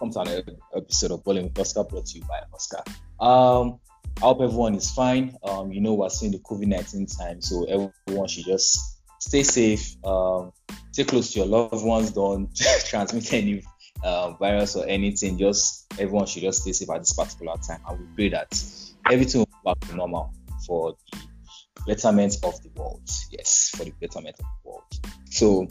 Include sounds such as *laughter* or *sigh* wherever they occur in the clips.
welcome to another episode of Bowling with Oscar brought to you by Oscar. Um, I hope everyone is fine. Um, you know, we're seeing the COVID 19 time, so everyone should just stay safe, um, stay close to your loved ones, don't *laughs* transmit any uh, virus or anything. Just everyone should just stay safe at this particular time. And we pray that everything will go back to normal for the betterment of the world. Yes, for the betterment of the world. So,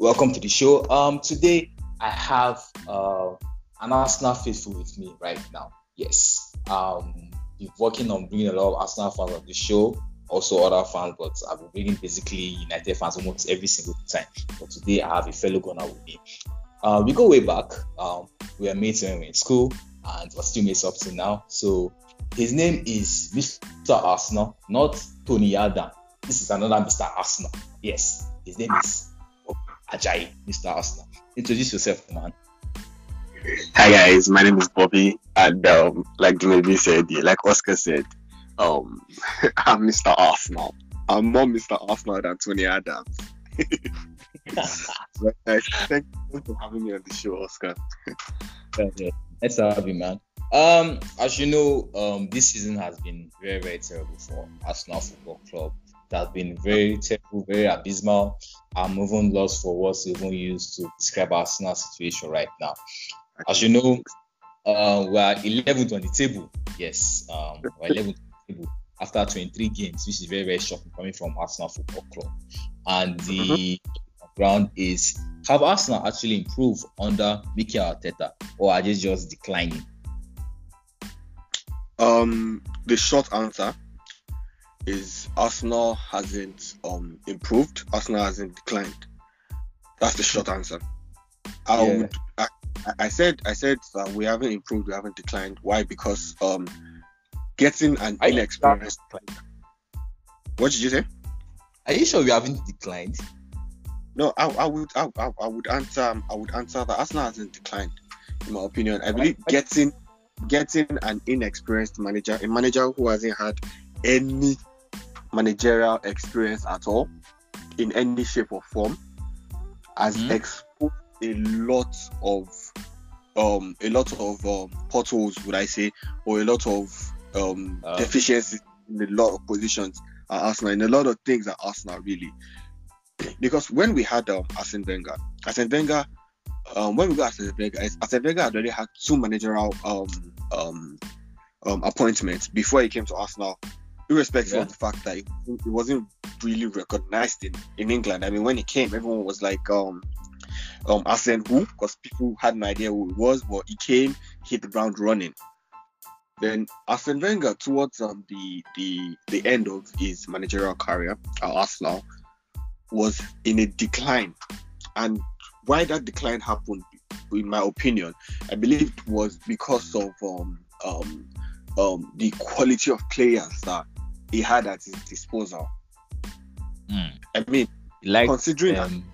welcome to the show. Um, today I have uh, an Arsenal faithful with me right now. Yes. Um, been working on bringing a lot of Arsenal fans on the show, also other fans, but I've been bringing basically United fans almost every single time. But today I have a fellow gunner with me. Uh, we go way back. Um, we were mates when we were in school, and we're still mates up to now. So his name is Mr. Arsenal, not Tony Adam. This is another Mr. Arsenal. Yes, his name is Ajayi, Mr. Arsenal. Introduce yourself, man. Hi guys, my name is Bobby, and um, like Dumebi said, yeah, like Oscar said, um, *laughs* I'm Mr. Arsenal. I'm more Mr. Arsenal than Tony Adams. *laughs* but, thank you for having me on the show, Oscar. *laughs* Nice to have you, man. Um, as you know, um, this season has been very, very terrible for Arsenal Football Club. It has been very terrible, very abysmal. I'm even lost for words to even use to describe Arsenal situation right now. As you know, uh, we are 11th on the table. Yes, um, we're 11th on the table after 23 games, which is very, very shocking coming from Arsenal Football Club. And the mm-hmm. ground is have Arsenal actually improved under Mikel Arteta, or are they just declining? Um, the short answer is Arsenal hasn't um improved. Arsenal hasn't declined. That's the short answer. I yeah. would I, I said I said that we haven't improved, we haven't declined. Why? Because um, getting an Are inexperienced. What did you say? Are you sure we haven't declined? No, I, I would I, I, would answer I would answer that Arsenal hasn't declined, in my opinion. I believe getting getting an inexperienced manager, a manager who hasn't had any managerial experience at all, in any shape or form, has mm-hmm. exposed a lot of um, a lot of um, potholes, would I say, or a lot of um, uh, deficiencies in a lot of positions at Arsenal, in a lot of things at Arsenal, really. Because when we had um, Arsene Wenger, Arsene Wenger, um, when we got Arsene Wenger, Arsene Wenger had already had two managerial um, um, um, appointments before he came to Arsenal, irrespective yeah. of the fact that it, wasn't really recognized in, in England. I mean, when he came, everyone was like, um, um Arsene who because people had no idea who it was, but he came, hit the ground running. Then Arsene Wenger, towards um, the the the end of his managerial career at Arsenal, was in a decline, and why that decline happened, in my opinion, I believe it was because of um, um, um, the quality of players that he had at his disposal. Mm. I mean, like considering um,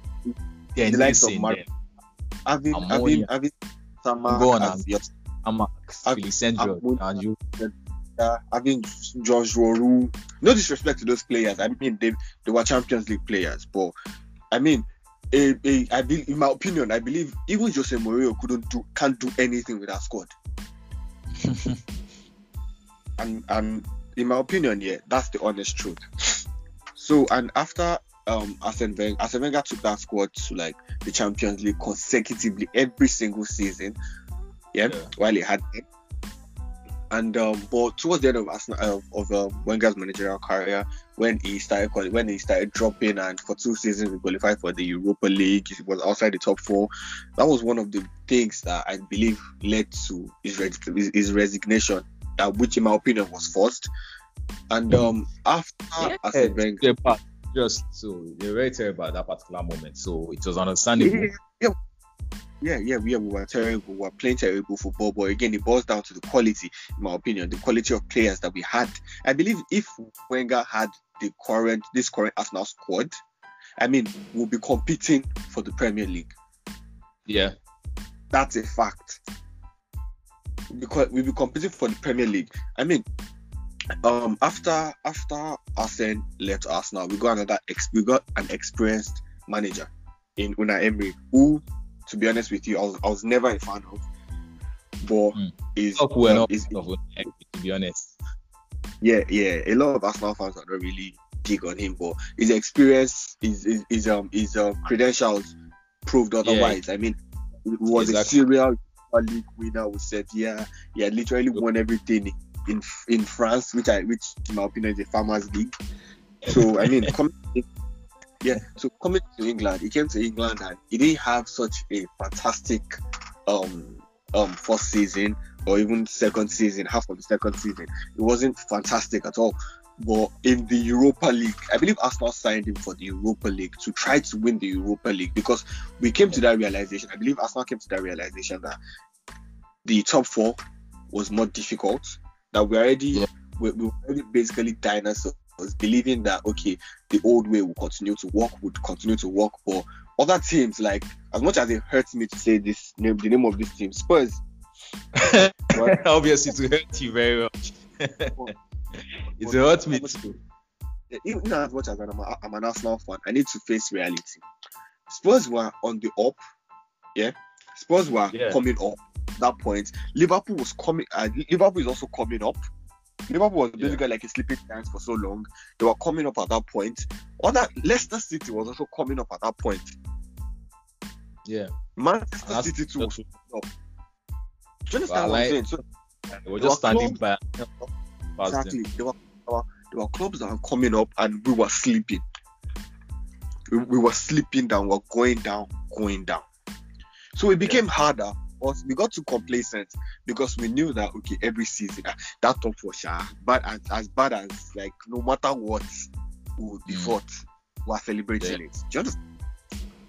yeah, the likes of Mar- having having having go on as your Amax, Felicendro, and you. Uh, having George Roru. No disrespect to those players. I mean, they they were Champions League players, but I mean, a, a, I be, in my opinion, I believe even Jose Mourinho couldn't do can't do anything with that squad. *laughs* and and in my opinion, yeah, that's the honest truth. So and after um Arsene Wenger, Arsene Wenger took that squad to like the Champions League consecutively every single season. Yeah, yeah. while he had them. And um, but towards the end of Arsenal, uh, of uh, Wenger's managerial career, when he started when he started dropping, and for two seasons he qualified for the Europa League, he was outside the top four. That was one of the things that I believe led to his, his, his resignation, that which in my opinion was forced. And um, after yeah, Arsene Wenger, just so they were very terrible at that particular moment. So it was understandable. Yeah, yeah, yeah, yeah, we were terrible. We were playing terrible football, but again, it boils down to the quality, in my opinion, the quality of players that we had. I believe if Wenger had the current this current Arsenal squad, I mean, we'll be competing for the Premier League. Yeah, that's a fact. Because we'll be competing for the Premier League. I mean, um after after Arsene left Arsenal, we got another ex- we got an experienced manager in Unai Emery, who, to be honest with you, I was, I was never a fan of. but Mm. is well um, is of Unai, to be honest. yeah, yeah. A lot of Arsenal fans are not really big on him, but his experience, his his, his um his um credentials proved otherwise. I mean, he was Exactly. a serial Europa league winner with Sevilla. He had literally won everything in in France, which I which in my opinion is a farmers league. So I mean, *laughs* coming yeah. So coming to England, he came to England and he didn't have such a fantastic um um first season or even second season, half of the second season. It wasn't fantastic at all. But in the Europa League, I believe Arsenal signed him for the Europa League to try to win the Europa League because we came to that realization. I believe Arsenal came to that realization that the top four was more difficult. That we already Yeah. we, we were already basically dinosaurs, believing that okay, the old way will continue to work, would continue to work. But other teams, like as much as it hurts me to say this name, the name of this team, Spurs. *laughs* What? Obviously, to hurt you very much. It's a hot me too. Yeah, even as much as I'm, a, I'm an Arsenal fan, I need to face reality. Spurs were on the up, yeah. Spurs were Yeah. coming up. At that point, Liverpool was coming. Uh, Liverpool is also coming up. Liverpool was Yeah. basically like a sleeping giant for so long. They were coming up at that point. Other Leicester City was also coming up at that point. Yeah, Manchester That's- City too. Was, that's- do you understand Well, what I'm saying? So they were just standing by. Past them. Exactly. There were, there were there were clubs that were coming up and we were sleeping. We, we were sleeping down, we were going down, going down. So it became harder. But we got too complacent because we knew that okay, every season ah, that top four sha, bad as, as bad as like no matter what we would be Mm. fought, we're celebrating Yeah. it. Do you understand?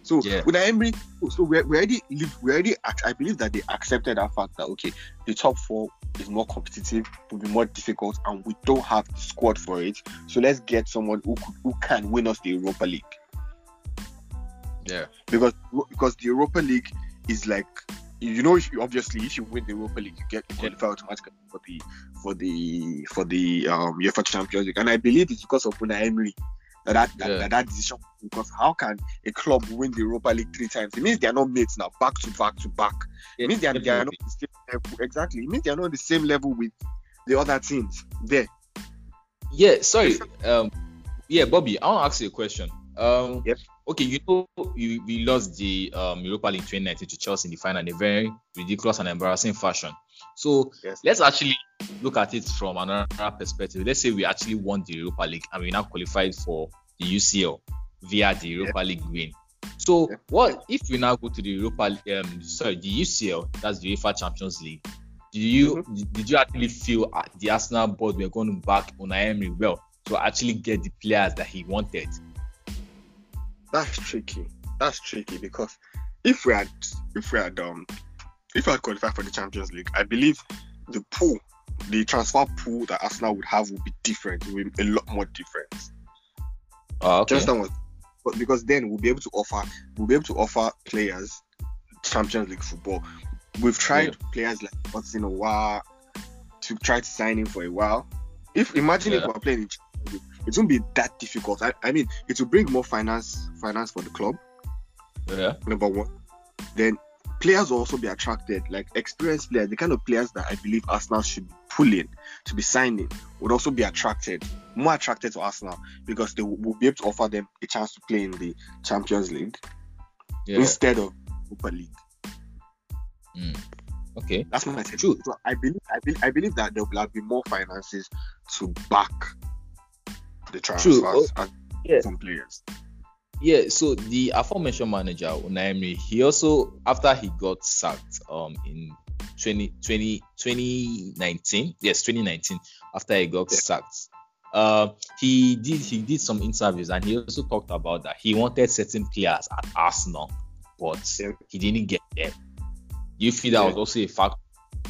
So Yeah. with Emery, so we we already we already I believe that they accepted that fact that okay, the top four is more competitive, will be more difficult, and we don't have the squad for it. So let's get someone who could, who can win us the Europa League. Yeah, because because the Europa League is like you know if you obviously if you win the Europa League you get you qualify automatically for the for the for the um UEFA Champions League. And I believe it's because of Unai Emery that that, that, Yeah. that, that decision because how can a club win the Europa League three times it means they are not mates now back to back to back it means they are, they are not the same level exactly it means they are not the same level with the other teams there Yeah, sorry. Um, yeah, Bobby, I want to ask you a question. Um, Yep. Okay, you know, you, we lost the um, Europa League 2019 to Chelsea in the final in a very ridiculous and embarrassing fashion. So Yes. let's actually look at it from another perspective. Let's say we actually won the Europa League and we now qualified for the UCL via the Europa League win. So what if we now go to the Europa, um, sorry, the UCL, that's the UEFA Champions League? Did you Mm-hmm. did you actually feel uh, the Arsenal board were going to back on Emery well to actually get the players that he wanted? that's tricky. That's tricky because if we had if we had um if I qualify for the Champions League, I believe the pool, the transfer pool that Arsenal would have would be different. It would be a lot more different. Oh, okay. Just was but because then we'll be able to offer we'll be able to offer players Champions League football. We've tried players like what's in a while to try to sign him for a while. If imagine if we're playing in Champions League, it won't be that difficult. I, I mean it will bring more finance finance for the club yeah. number one. Then players will also be attracted, like experienced players, the kind of players that I believe Arsenal should be pulling to be signing would also be attracted, more attracted to Arsenal because they will, will be able to offer them a chance to play in the Champions League Yeah. instead of Europa League. Mm. Okay. That's my take. True. So I believe I believe, I believe that there will be more finances to back the transfers Oh, and yeah. some players. Yeah, so the aforementioned manager, Unai Emery, he also, after he got sacked um in 20, 20 2019, yes, 2019, after he got Yeah. sacked, uh, he did he did some interviews and he also talked about that he wanted certain players at Arsenal, but Yeah. he didn't get them. You feel that Yeah. was also a fact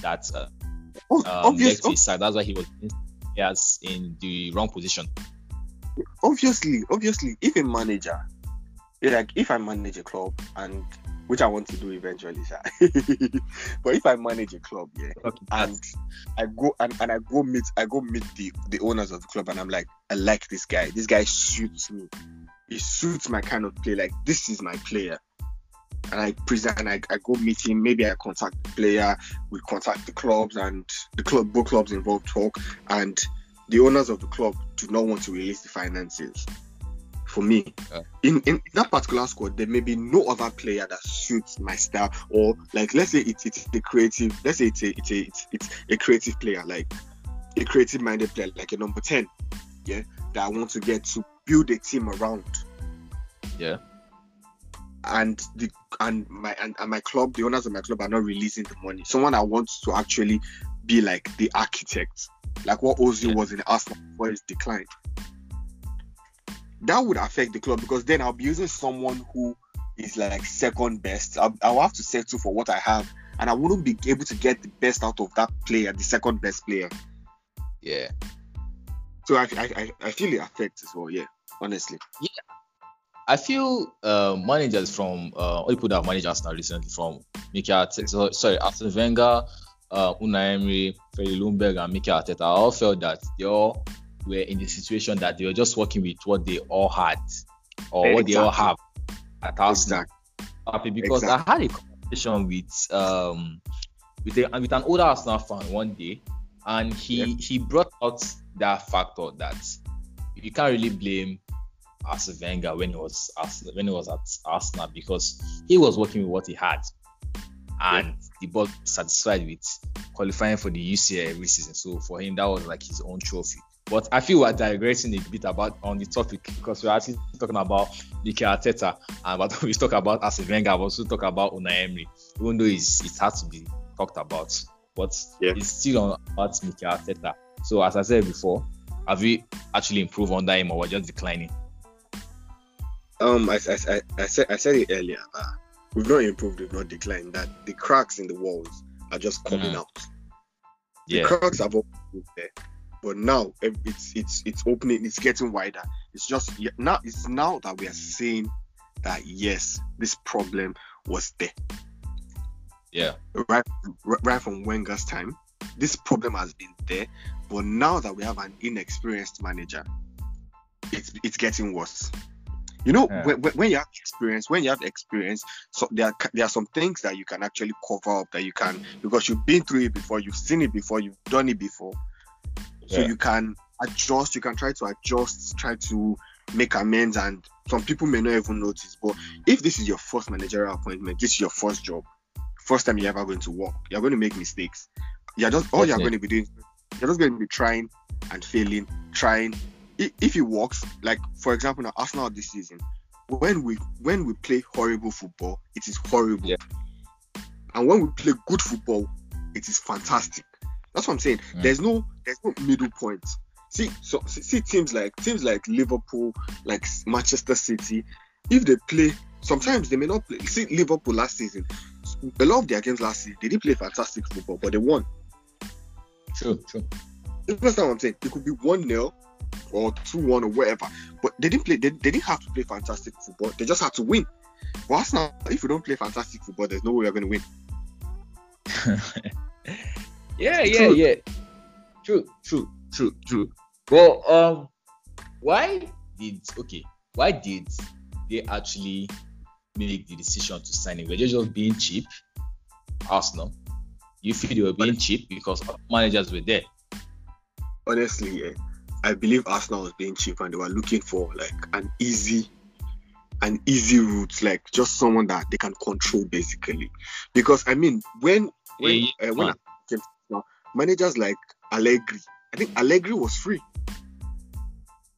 that uh, *laughs* Oh, um, obvious- side? That's why he was players in the wrong position. obviously, obviously, if a manager, like if I manage a club and which I want to do eventually, *laughs* but if I manage a club, yeah, and I go and, and I go meet I go meet the the owners of the club and I'm like, I like this guy. This guy suits me. He suits my kind of play. Like this is my player. and I present and I, I go meet him. Maybe I contact the player, we contact the clubs and the club both clubs involved talk and the owners of the club do not want to release the finances. For me, Yeah. in, in that particular squad, there may be no other player that suits my style, or like let's say it's it's a creative, let's say it's a it's a it's, it's a creative player, like a creative minded player, like a number 10, yeah, that I want to get to build a team around Yeah. and the and my and, and my club, the owners of my club are not releasing the money. Someone that wants to actually be like the architect, like what Ozil Yeah. was in Arsenal before his decline. That would affect the club because then I'll be using someone who is like second best. I'll, I'll have to settle for what I have, and I wouldn't be able to get the best out of that player, the second best player. Yeah. So I I, I, feel it affects as well. Yeah, honestly. Yeah. I feel uh, managers from uh, all people that have managed Arsenal recently, from Mikel Arteta, so, sorry, Arsene Wenger, uh, Unai Emery, Freddie Ljungberg, and Mikel Arteta, I all felt that they all were in the situation that they were just working with what they all had or what they all have at Arsenal. Exactly. Happy because I had a conversation with um with a, with an older Arsenal fan one day, and he Yeah. he brought out that factor that you can't really blame Arsene Wenger when he was when he was at Arsenal because he was working with what he had, and the board was satisfied with qualifying for the UCL every season. So for him, that was like his own trophy. But I feel we're digressing a bit about on the topic because we're actually talking about Mikel Arteta, and but *laughs* we talk about Arsene Wenger, but also talk about Unai Emery, even though it's, it has to be talked about. But Yeah. it's still on about Mikel Arteta. So as I said before, have we actually improved under him or we're just declining? Um, I, I, I, I said I said it earlier. Uh, we've not improved, we've not declined. That the cracks in the walls are just coming Mhm. out. The Yeah. cracks have always there, but now eh, it's it's it's opening. It's getting wider. It's just now. It's now that we are seeing that yes, this problem was there Yeah. right right from Wenger's time. This problem has been there, but now that we have an inexperienced manager, it's it's getting worse. You know, Yeah. when, when- when you have experience, when you have experience, so there are, there are some things that you can actually cover up that you can because you've been through it before, you've seen it before, you've done it before, so Yeah. you can adjust. You can try to adjust, try to make amends, and some people may not even notice. But if this is your first managerial appointment, this is your first job, first time you're ever going to work, you're going to make mistakes. You're just all you're going to be doing. You're just going to be trying and failing, trying. If it works, like for example, now Arsenal this season, when we when we play horrible football, it is horrible. Yeah. And when we play good football, it is fantastic. That's what I'm saying. Mm. There's no there's no middle point. See, so see, see teams like teams like Liverpool, like Manchester City, if they play, sometimes they may not play. See Liverpool last season, a lot of their games last season, they didn't play fantastic football, but they won. Sure, sure. You understand what I'm saying? It could be one 0 or two one or whatever, but they didn't play. They, they didn't have to play fantastic football. They just had to win. But Arsenal, if you don't play fantastic football, there's no way you're going to win. *laughs* yeah, yeah, True. yeah. True, true, true, true. Well, um, why did okay? Why did they actually make the decision to sign him? Were they just being cheap? Arsenal. You feel they were being cheap because managers were there. honestly, yeah, I believe Arsenal was being cheap and they were looking for like an easy, an easy route, like just someone that they can control basically. Because I mean, when when Yeah, uh, when I came to Arsenal, managers like Allegri, I think Allegri was free.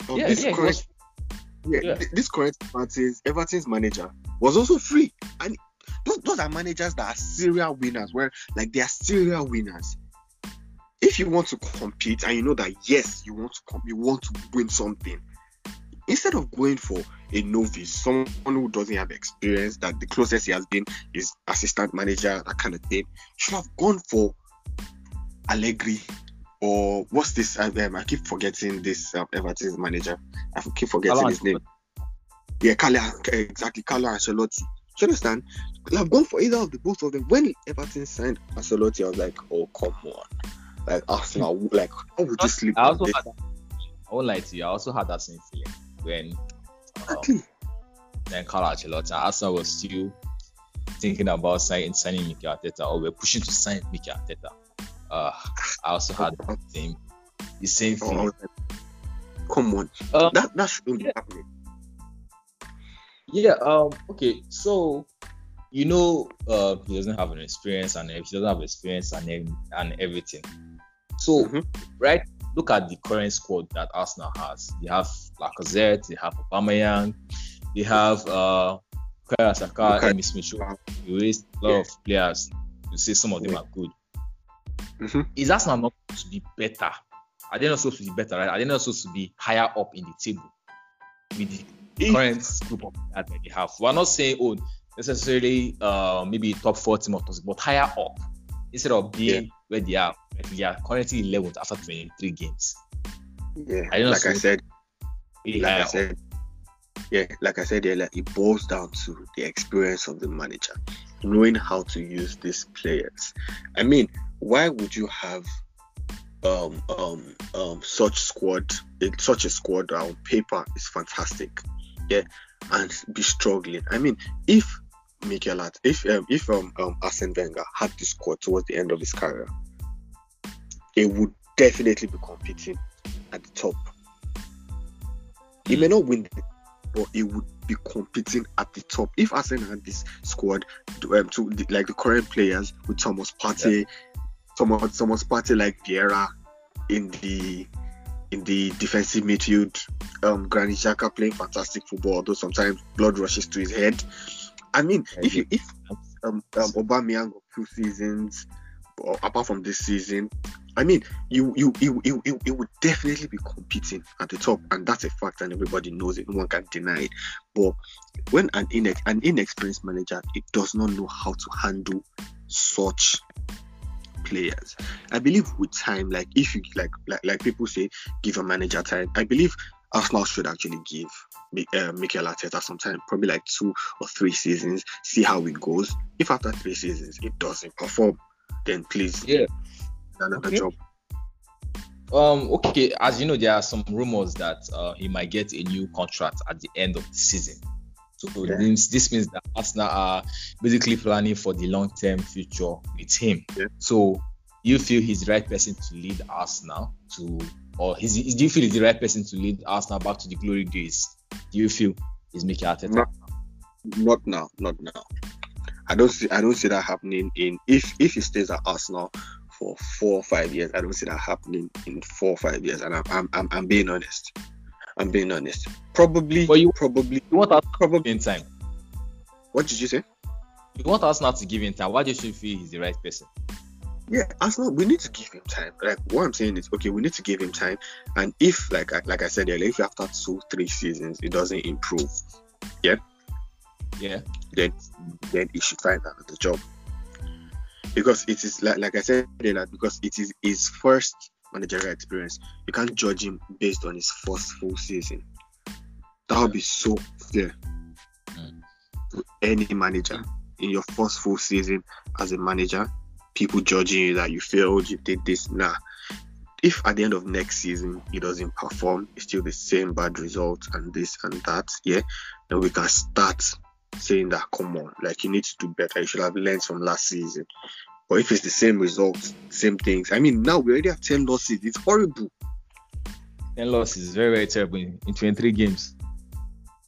Of Yeah, this yeah, current, was- yeah, yeah. th- this current Everton's, Everton's manager was also free, and those, those are managers that are serial winners, where like they are serial winners if you want to compete and you know that yes, you want to com- you want to win something, instead of going for a novice, someone who doesn't have experience, that the closest he has been is assistant manager, that kind of thing, should have gone for Allegri or what's this? Um, I keep forgetting this um, Everton's manager. I keep forgetting Carlo his name. Yeah, Carlo, exactly, Carlo Ancelotti. Do you understand? I've gone for either of the both of them. When Everton signed Ancelotti, I was like, oh come on, like Arsenal, like how would you sleep? I also had that, I won't lie to you. I also had that same feeling when um, Exactly. then Carlo Ancelotti Arsenal was still thinking about signing signing Mikel Arteta or we're pushing to sign Mikel Arteta. Uh, I also had the same the same Oh, feeling. come on, Um, that that shouldn't be happening. Yeah. Um. Okay. So, you know, uh, he doesn't have an experience, and he doesn't have experience and and everything. So, Mhm. right, look at the current squad that Arsenal has. They have Lacazette, they have Aubameyang, they have uh, Bukayo Saka, Bukayo Emi Smith. You raised a lot Yeah. of players. You say some of them Yeah. are good. Mhm. Is Arsenal not supposed to be better? Are they not supposed to be better? Right? Are they not supposed to be higher up in the table with the If- current group of players that they have. We're not saying, oh, necessarily uh, maybe top 40 or something, but higher up instead of being where they are. They are currently 11th after 23 games. Yeah, I don't like I said, Really like I up. said, yeah, like I said earlier, it boils down to the experience of the manager, knowing how to use these players. I mean, why would you have um um um such squad, it, such a squad on paper is fantastic, yeah, and be struggling? I mean, if Mikel Art, if um, if um, um Arsene Wenger had this squad towards the end of his career, it would definitely be competing at the top. He may not win, but he would be competing at the top. If Arsenal had this squad, um, to the, like the current players with Thomas Partey, Thomas Thomas Partey like Vieira in the in the defensive midfield, um, Granit Xhaka playing fantastic football, although sometimes blood rushes to his head. I mean, if you if um, um Aubameyang of two seasons, apart from this season, I mean, you you you you you would definitely be competing at the top, and that's a fact, and everybody knows it. No one can deny it. But when an inex an inexperienced manager, it does not know how to handle such players. I believe with time, like if you like like like people say, give a manager time. I believe Arsenal should actually give uh, Mikel Arteta some time, probably like two or three seasons, see how it goes. If after three seasons it doesn't perform, then please Yeah. Another Okay. job. Um, okay, as you know, there are some rumors that uh, he might get a new contract at the end of the season. So this, this means that Arsenal are basically planning for the long-term future with him. Yeah. So you feel he's the right person to lead Arsenal to, or is do you feel he's the right person to lead Arsenal back to the glory days? Do you feel he's making Arteta? No. Not now, not now. I don't see I don't see that happening in if if he stays at Arsenal for four or five years, I don't see that happening in four or five years. And I'm I'm I'm, I'm being honest. I'm being honest. Probably But you- probably You want Arsenal probably him time. what did you say? You want Arsenal to give him time. Why do you feel he's the right person? Yeah, Arsenal, we need to give him time. Like what I'm saying is, okay, we need to give him time. And if, like, I- like I said earlier, if after two, three seasons it doesn't improve, yeah, Yeah. then then he should find another job. Because it is like, like I said earlier, because it is his first managerial experience. You can't judge him based on his first full season. That would be so fair to any manager in your first full season as a manager. People judging you that you failed, oh, you did this. Nah. If at the end of next season he doesn't perform, it's still the same bad result and this and that, yeah, then we can start saying that come on, like you need to do better. You should have learned from last season. But if it's the same results, same things, I mean, now we already have 10 losses. It's horrible. 10 losses is very, very terrible in, in 23 games.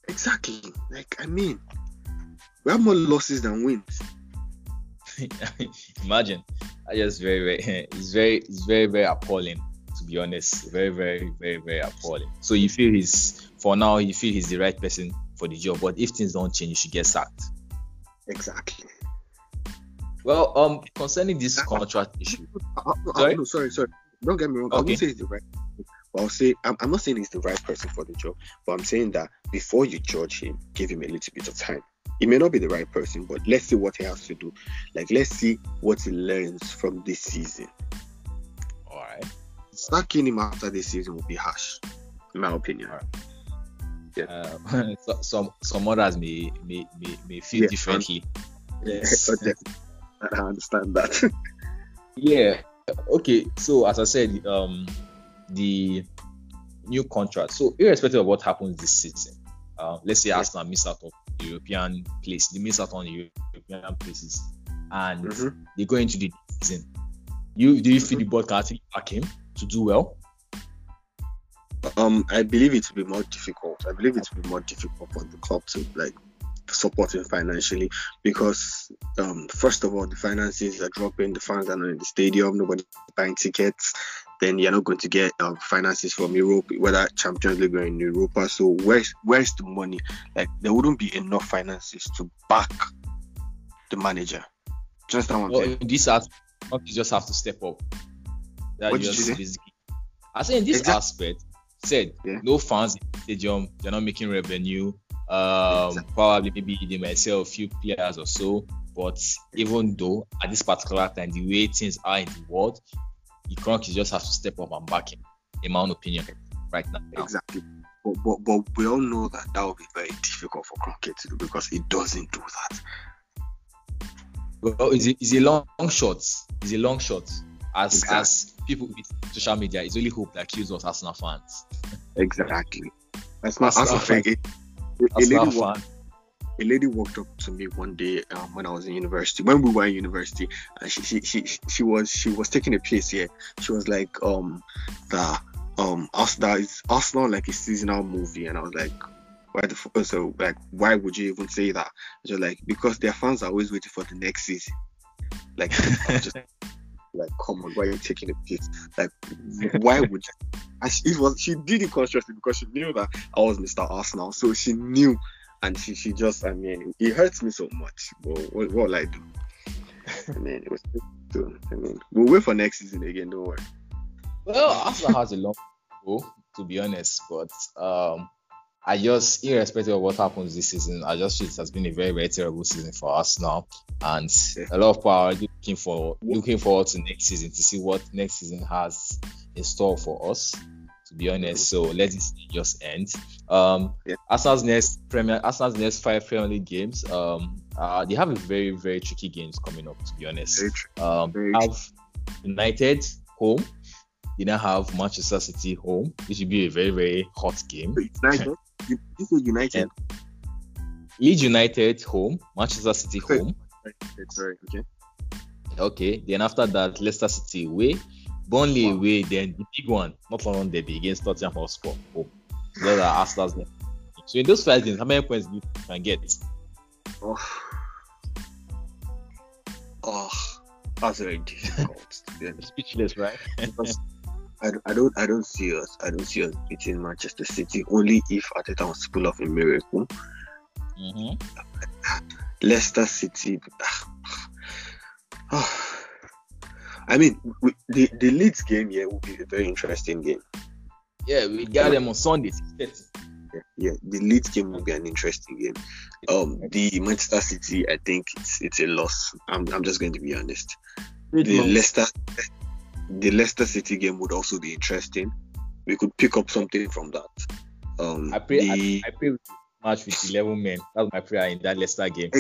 Exactly. Like, I mean, we have more losses than wins. *laughs* Imagine. I just very, very *laughs* it's very it's very, very appalling to be honest. Very, very, very, very appalling. So you feel he's for now you feel he's the right person for the job, but if things don't change, you should get sacked. Exactly. Well, um concerning this contract issue. Sorry? No, sorry, sorry. Don't get me wrong. I Okay. won't say he's the right. But I'll say, I'm, I'm not saying he's the right person for the job, but I'm saying that before you judge him, give him a little bit of time. He may not be the right person, but let's see what he has to do. Like, let's see what he learns from this season. Alright. Sacking him after this season would be harsh, in my opinion. Uh, *laughs* so, some some others may may, may, may feel Yeah, differently. *laughs* Yes. *laughs* I understand that. Yeah. Okay. So as I said, um, the new contract. So irrespective of what happens this season, uh, let's say Arsenal miss out on European place. They miss out on European places, and Mhm. they go into the season. You do you feel the board can actually back him to do well? Um, I believe it will be more difficult. I believe it will be more difficult for the club to like support him financially because um, first of all, the finances are dropping. The fans are not in the stadium. Nobody's buying tickets. Then you're not going to get um, finances from Europe, whether Champions League or in Europa. So where's where's the money? Like there wouldn't be enough finances to back the manager. Just that one Well, in this aspect, you just have to step up. That What did you say? basically. I say in this Exact- aspect, said Yeah. no fans in the stadium, they're not making revenue. Um, Exact- probably maybe they might sell a few players or so. But even though at this particular time, the way things are in the world, the Kroenke just have to step up and back him, in my own opinion, right now. Exactly. But, but, but we all know that that will be very difficult for Crockett to do because he doesn't do that. Well, it's a, it's a long, long shot. It's a long shot. As Exactly. as people with social media, it's only hope that kills us Arsenal fans. Exactly. That's not Arsenal that's not fan. a, a, a lady walked, a lady walked up to me one day um, when I was in university. When we were in university, and she she, she she was she was taking a piece here. She was like um the um Arsenal is Arsenal like a seasonal movie, and I was like. Why the f- so like why would you even say that? She was like because their fans are always waiting for the next season. Like I was just *laughs* like come on, why are you taking a piss? Like why would you? And she, it was she did it consciously because she knew that I was Mr. Arsenal, so she knew, and she she just I mean it hurts me so much. But what, what will I do? I mean it was I mean we'll wait for next season again. Don't worry. Well, Arsenal has a long way to go, to be honest, but um, I just, irrespective of what happens this season, I just feel it has been a very, very terrible season for us now, and a lot of people are looking for looking forward to next season to see what next season has in store for us. To be honest, so let this just end. Um, Yeah. Arsenal's next Premier, Arsenal's next five Premier League games, um, uh, they have a very, very tricky games coming up. To be honest, um, have United home. They now have Manchester City home. This will be a very, very hot game. United. You, United. Leeds United home, Manchester City home. Sorry. Okay. Okay. Then after that, Leicester City away, Burnley Wow. away. Then the big one, not London derby against Tottenham Hotspur home. Those are Arsenal's. So in those five games, how many points do you can get? Oh. Oh. That's very difficult. to be. *laughs* Speechless, right? I, I don't I don't see us I don't see us beating Manchester City only if Arteta wants to pull off a miracle. hmm Leicester City. *sighs* I mean, we, the the Leeds game here will be a very interesting game. Yeah, we got them on Sunday. Yeah, yeah, the Leeds game will be an interesting game. Um, the Manchester City, I think it's it's a loss. I'm I'm just going to be honest. The Leicester the Leicester City game would also be interesting. We could pick up something from that. Um, I pray. the- I, I pray match with 11 men. That's my prayer in that Leicester game.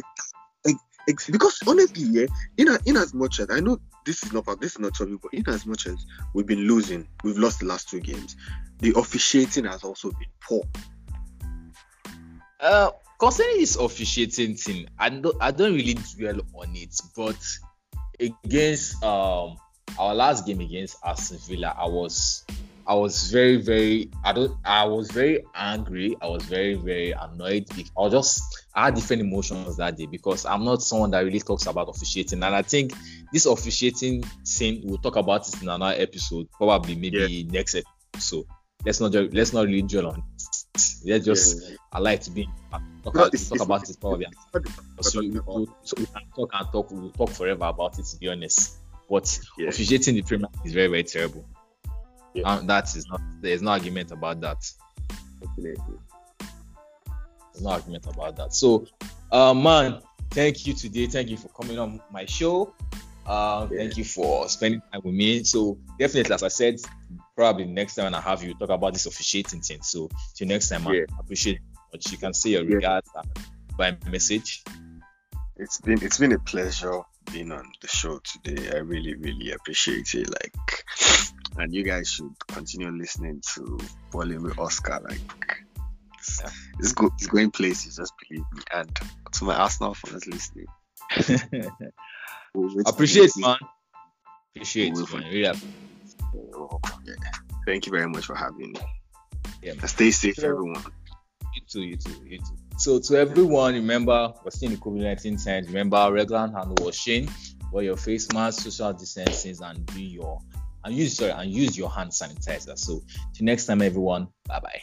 Because honestly, yeah, in in as much as I know this is not this is not topic, but in as much as we've been losing, we've lost the last two games. The officiating has also been poor. Uh, concerning this officiating thing, I don't I don't really dwell on it, but against um our last game against Aston Villa, I was I was very very I don't I was very angry. I was very very annoyed. I was just I had different emotions that day because I'm not someone that really talks about officiating, and I think this officiating thing we'll talk about it in another episode, probably maybe next episode. So let's not let's not really dwell on it. Let's just Yeah. I like to be talk, No, about, it's- talk it's- about it probably. It's So we, we, so we can talk and talk. We'll talk forever about it to be honest. But Yeah. officiating the Premier is very very terrible. Yeah. And that is not there is no argument about that. Definitely. There's no argument about that. So, uh, man, thank you today. Thank you for coming on my show. Uh, Yeah. Thank you for spending time with me. So definitely, as I said, probably next time when I have you talk about this officiating thing. So till next time, man, Yeah. I appreciate it. But you can say your Yeah. regards by message. It's been it's been a pleasure being on the show today. I really really appreciate it. Like, and you guys should continue listening to Balling with Oscar. Like, it's, it's, go, it's going places, just believe me. And to my Arsenal fans listening, *laughs* appreciate man. Appreciate we'll man. Really Thank you very much for having me. Yeah, man. Stay safe, everyone. You too, you too, you too. So to everyone, remember we're still in the COVID-19 times. Remember regular hand washing, wear your face mask, social distancing, and do your and use sorry and use your hand sanitizer. So till next time, everyone. Bye bye.